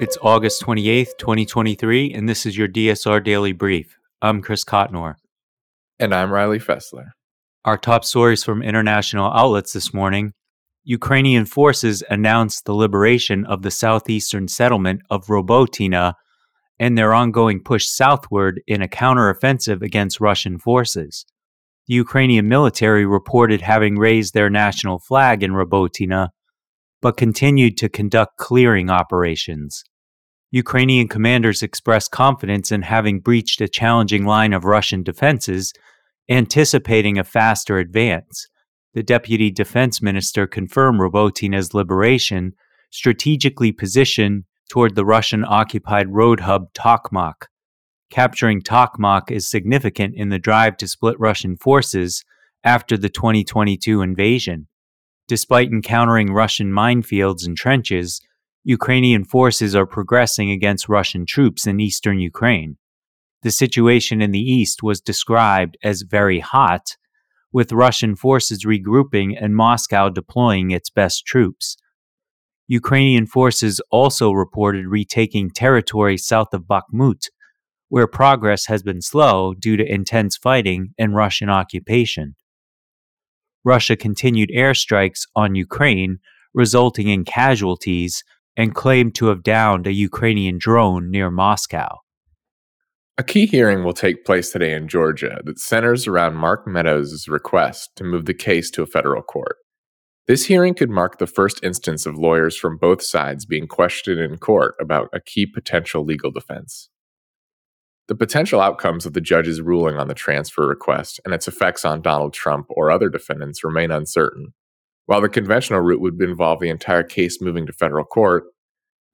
it's august 28th 2023 and this is your dsr daily brief i'm chris cotnor and i'm riley fessler our top stories from international outlets this morning Ukrainian forces announced the liberation of the southeastern settlement of Robotyne and their ongoing push southward in a counteroffensive against Russian forces. The Ukrainian military reported having raised their national flag in Robotyne, but continued to conduct clearing operations. Ukrainian commanders expressed confidence in having breached a challenging line of Russian defenses anticipating a faster advance. The deputy defense minister confirmed Robotyne's liberation, strategically positioned toward the Russian occupied road hub Tokmak. Capturing Tokmak is significant in the drive to split Russian forces after the 2022 invasion. Despite encountering Russian minefields and trenches, Ukrainian forces are progressing against Russian troops in eastern Ukraine the situation in the east was described as very hot, with Russian forces regrouping and Moscow deploying its best troops. Ukrainian forces also reported retaking territory south of Bakhmut, where progress has been slow due to intense fighting and Russian occupation. Russia continued airstrikes on Ukraine, resulting in casualties, and claimed to have downed a Ukrainian drone near Moscow. A key hearing will take place today in Georgia that centers around Mark Meadows' request to move the case to a federal court. This hearing could mark the first instance of lawyers from both sides being questioned in court about a key potential legal defense. The potential outcomes of the judge's ruling on the transfer request and its effects on Donald Trump or other defendants remain uncertain. While the conventional route would involve the entire case moving to federal court,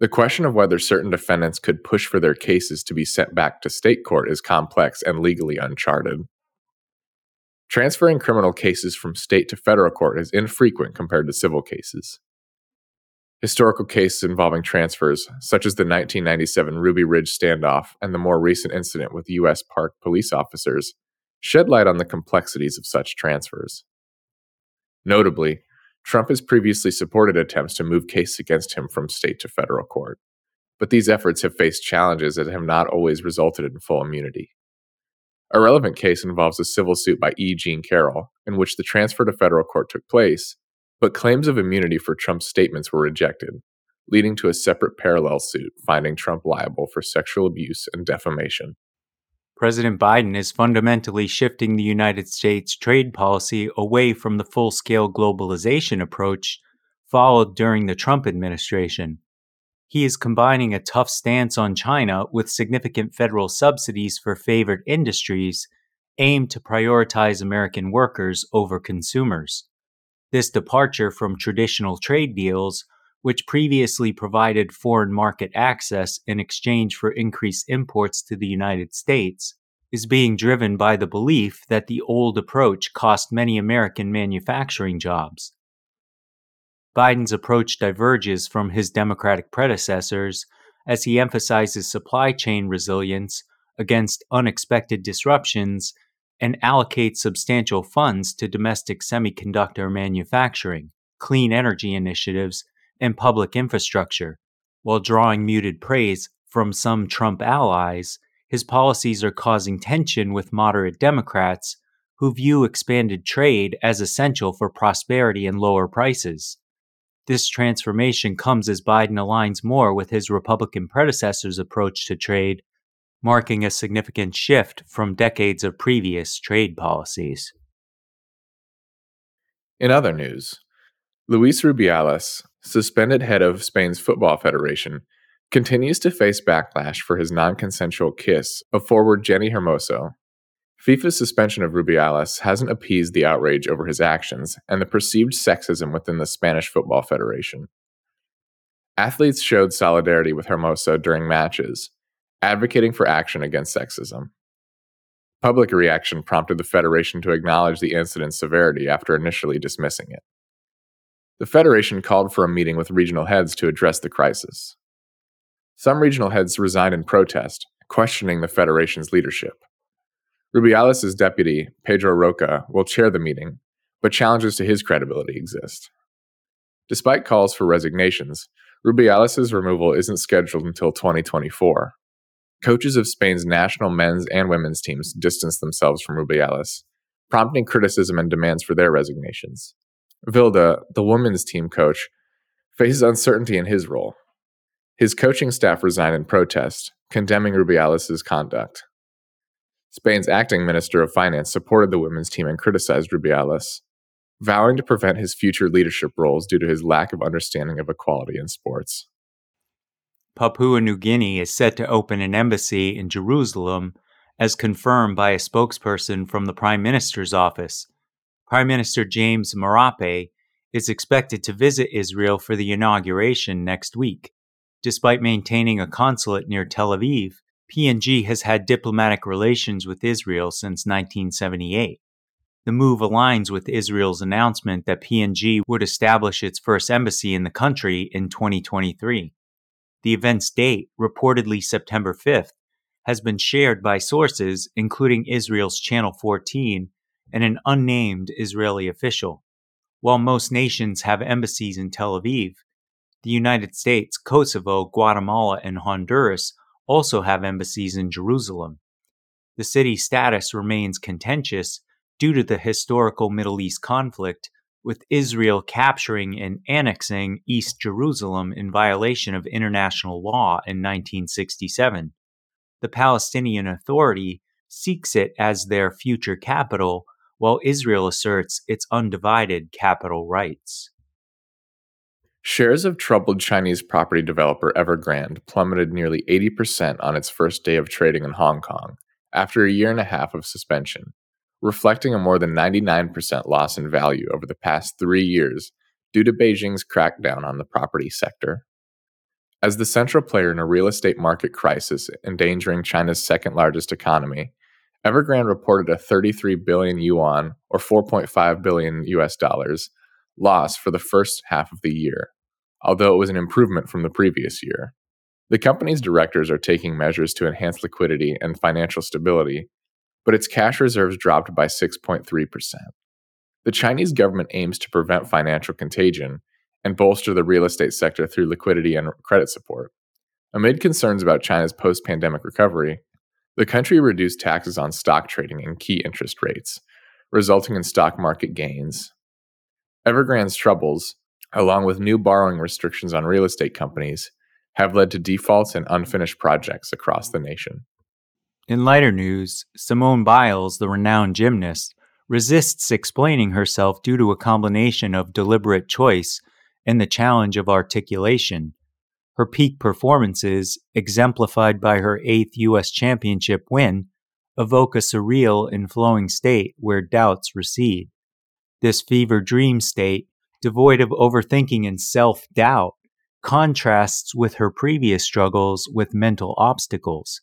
the question of whether certain defendants could push for their cases to be sent back to state court is complex and legally uncharted. Transferring criminal cases from state to federal court is infrequent compared to civil cases. Historical cases involving transfers, such as the 1997 Ruby Ridge standoff and the more recent incident with U.S. Park police officers, shed light on the complexities of such transfers. Notably, Trump has previously supported attempts to move cases against him from state to federal court, but these efforts have faced challenges that have not always resulted in full immunity. A relevant case involves a civil suit by E. Jean Carroll, in which the transfer to federal court took place, but claims of immunity for Trump's statements were rejected, leading to a separate parallel suit finding Trump liable for sexual abuse and defamation. President Biden is fundamentally shifting the United States trade policy away from the full scale globalization approach followed during the Trump administration. He is combining a tough stance on China with significant federal subsidies for favored industries aimed to prioritize American workers over consumers. This departure from traditional trade deals which previously provided foreign market access in exchange for increased imports to the United States, is being driven by the belief that the old approach cost many American manufacturing jobs. Biden's approach diverges from his Democratic predecessors as he emphasizes supply chain resilience against unexpected disruptions and allocates substantial funds to domestic semiconductor manufacturing, clean energy initiatives, and public infrastructure. While drawing muted praise from some Trump allies, his policies are causing tension with moderate Democrats who view expanded trade as essential for prosperity and lower prices. This transformation comes as Biden aligns more with his Republican predecessor's approach to trade, marking a significant shift from decades of previous trade policies. In other news, Luis Rubiales, suspended head of Spain's Football Federation, continues to face backlash for his non consensual kiss of forward Jenni Hermoso FIFA's suspension of Rubiales hasn't appeased the outrage over his actions and the perceived sexism within the Spanish Football Federation. Athletes showed solidarity with Hermoso during matches, advocating for action against sexism. Public reaction prompted the Federation to acknowledge the incident's severity after initially dismissing it. The Federation called for a meeting with regional heads to address the crisis. Some regional heads resigned in protest, questioning the Federation's leadership. Rubiales' deputy, Pedro Rocha, will chair the meeting, but challenges to his credibility exist. Despite calls for resignations, Rubiales' removal isn't scheduled until 2024. Coaches of Spain's national men's and women's teams distanced themselves from Rubiales, prompting criticism and demands for their resignations. Vilda, the women's team coach, faces uncertainty in his role. His coaching staff resigned in protest, condemning Rubiales' conduct. Spain's acting Minister of Finance supported the women's team and criticized Rubiales, vowing to prevent his future leadership roles due to his lack of understanding of equality in sports. Papua New Guinea is set to open an embassy in Jerusalem, as confirmed by a spokesperson from the Prime Minister's office. Prime Minister James Marape is expected to visit Israel for the inauguration next week. Despite maintaining a consulate near Tel Aviv, PNG has had diplomatic relations with Israel since 1978. The move aligns with Israel's announcement that PNG would establish its first embassy in the country in 2023. The event's date, reportedly September 5th, has been shared by sources, including Israel's Channel 14 and an unnamed Israeli official. While most nations have embassies in Tel Aviv, the United States, Kosovo, Guatemala, and Honduras also have embassies in Jerusalem. The city's status remains contentious due to the historical Middle East conflict, with Israel capturing and annexing East Jerusalem in violation of international law in 1967. The Palestinian Authority seeks it as their future capital, while Israel asserts its undivided capital rights. Shares of troubled Chinese property developer Evergrande plummeted nearly 80% on its first day of trading in Hong Kong after a year and a half of suspension, reflecting a more than 99% loss in value over the past three years due to Beijing's crackdown on the property sector. As the central player in a real estate market crisis endangering China's second largest economy, Evergrande reported a 33 billion yuan or 4.5 billion US dollars loss for the first half of the year, although it was an improvement from the previous year. The company's directors are taking measures to enhance liquidity and financial stability, but its cash reserves dropped by 6.3%. The Chinese government aims to prevent financial contagion and bolster the real estate sector through liquidity and credit support. Amid concerns about China's post pandemic recovery, the country reduced taxes on stock trading and key interest rates, resulting in stock market gains. Evergrande's troubles, along with new borrowing restrictions on real estate companies, have led to defaults and unfinished projects across the nation. In lighter news, Simone Biles, the renowned gymnast, resists explaining herself due to a combination of deliberate choice and the challenge of articulation. Her peak performances, exemplified by her eighth U.S. championship win, evoke a surreal and flowing state where doubts recede. This fever dream state devoid of overthinking and self doubt, contrasts with her previous struggles with mental obstacles.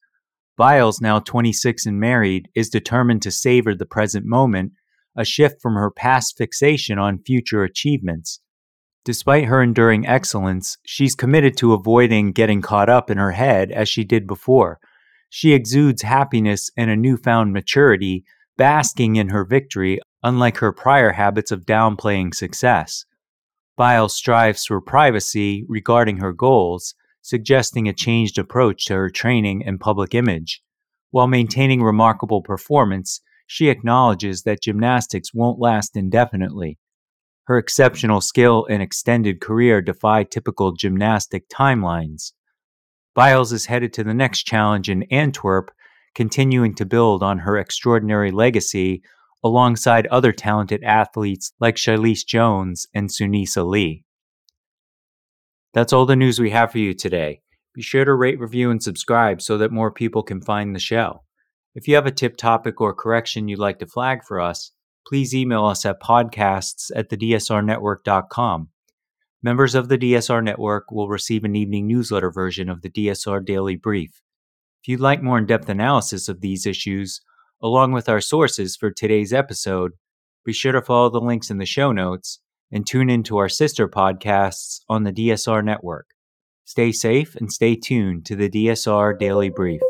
Biles, now 26 and married, is determined to savor the present moment, a shift from her past fixation on future achievements. Despite her enduring excellence, she's committed to avoiding getting caught up in her head as she did before. She exudes happiness and a newfound maturity, basking in her victory, unlike her prior habits of downplaying success. Biles strives for privacy regarding her goals, suggesting a changed approach to her training and public image. While maintaining remarkable performance, she acknowledges that gymnastics won't last indefinitely. Her exceptional skill and extended career defy typical gymnastic timelines. Biles is headed to the next challenge in Antwerp, continuing to build on her extraordinary legacy alongside other talented athletes like Shilese Jones and Sunisa Lee. That's all the news we have for you today. Be sure to rate, review, and subscribe so that more people can find the show. If you have a tip, topic, or correction you'd like to flag for us, please email us at podcasts at thedsrnetwork.com. Members of the DSR Network will receive an evening newsletter version of the DSR Daily Brief. If you'd like more in depth analysis of these issues, along with our sources for today's episode, be sure to follow the links in the show notes and tune in to our sister podcasts on the DSR Network. Stay safe and stay tuned to the DSR Daily Brief.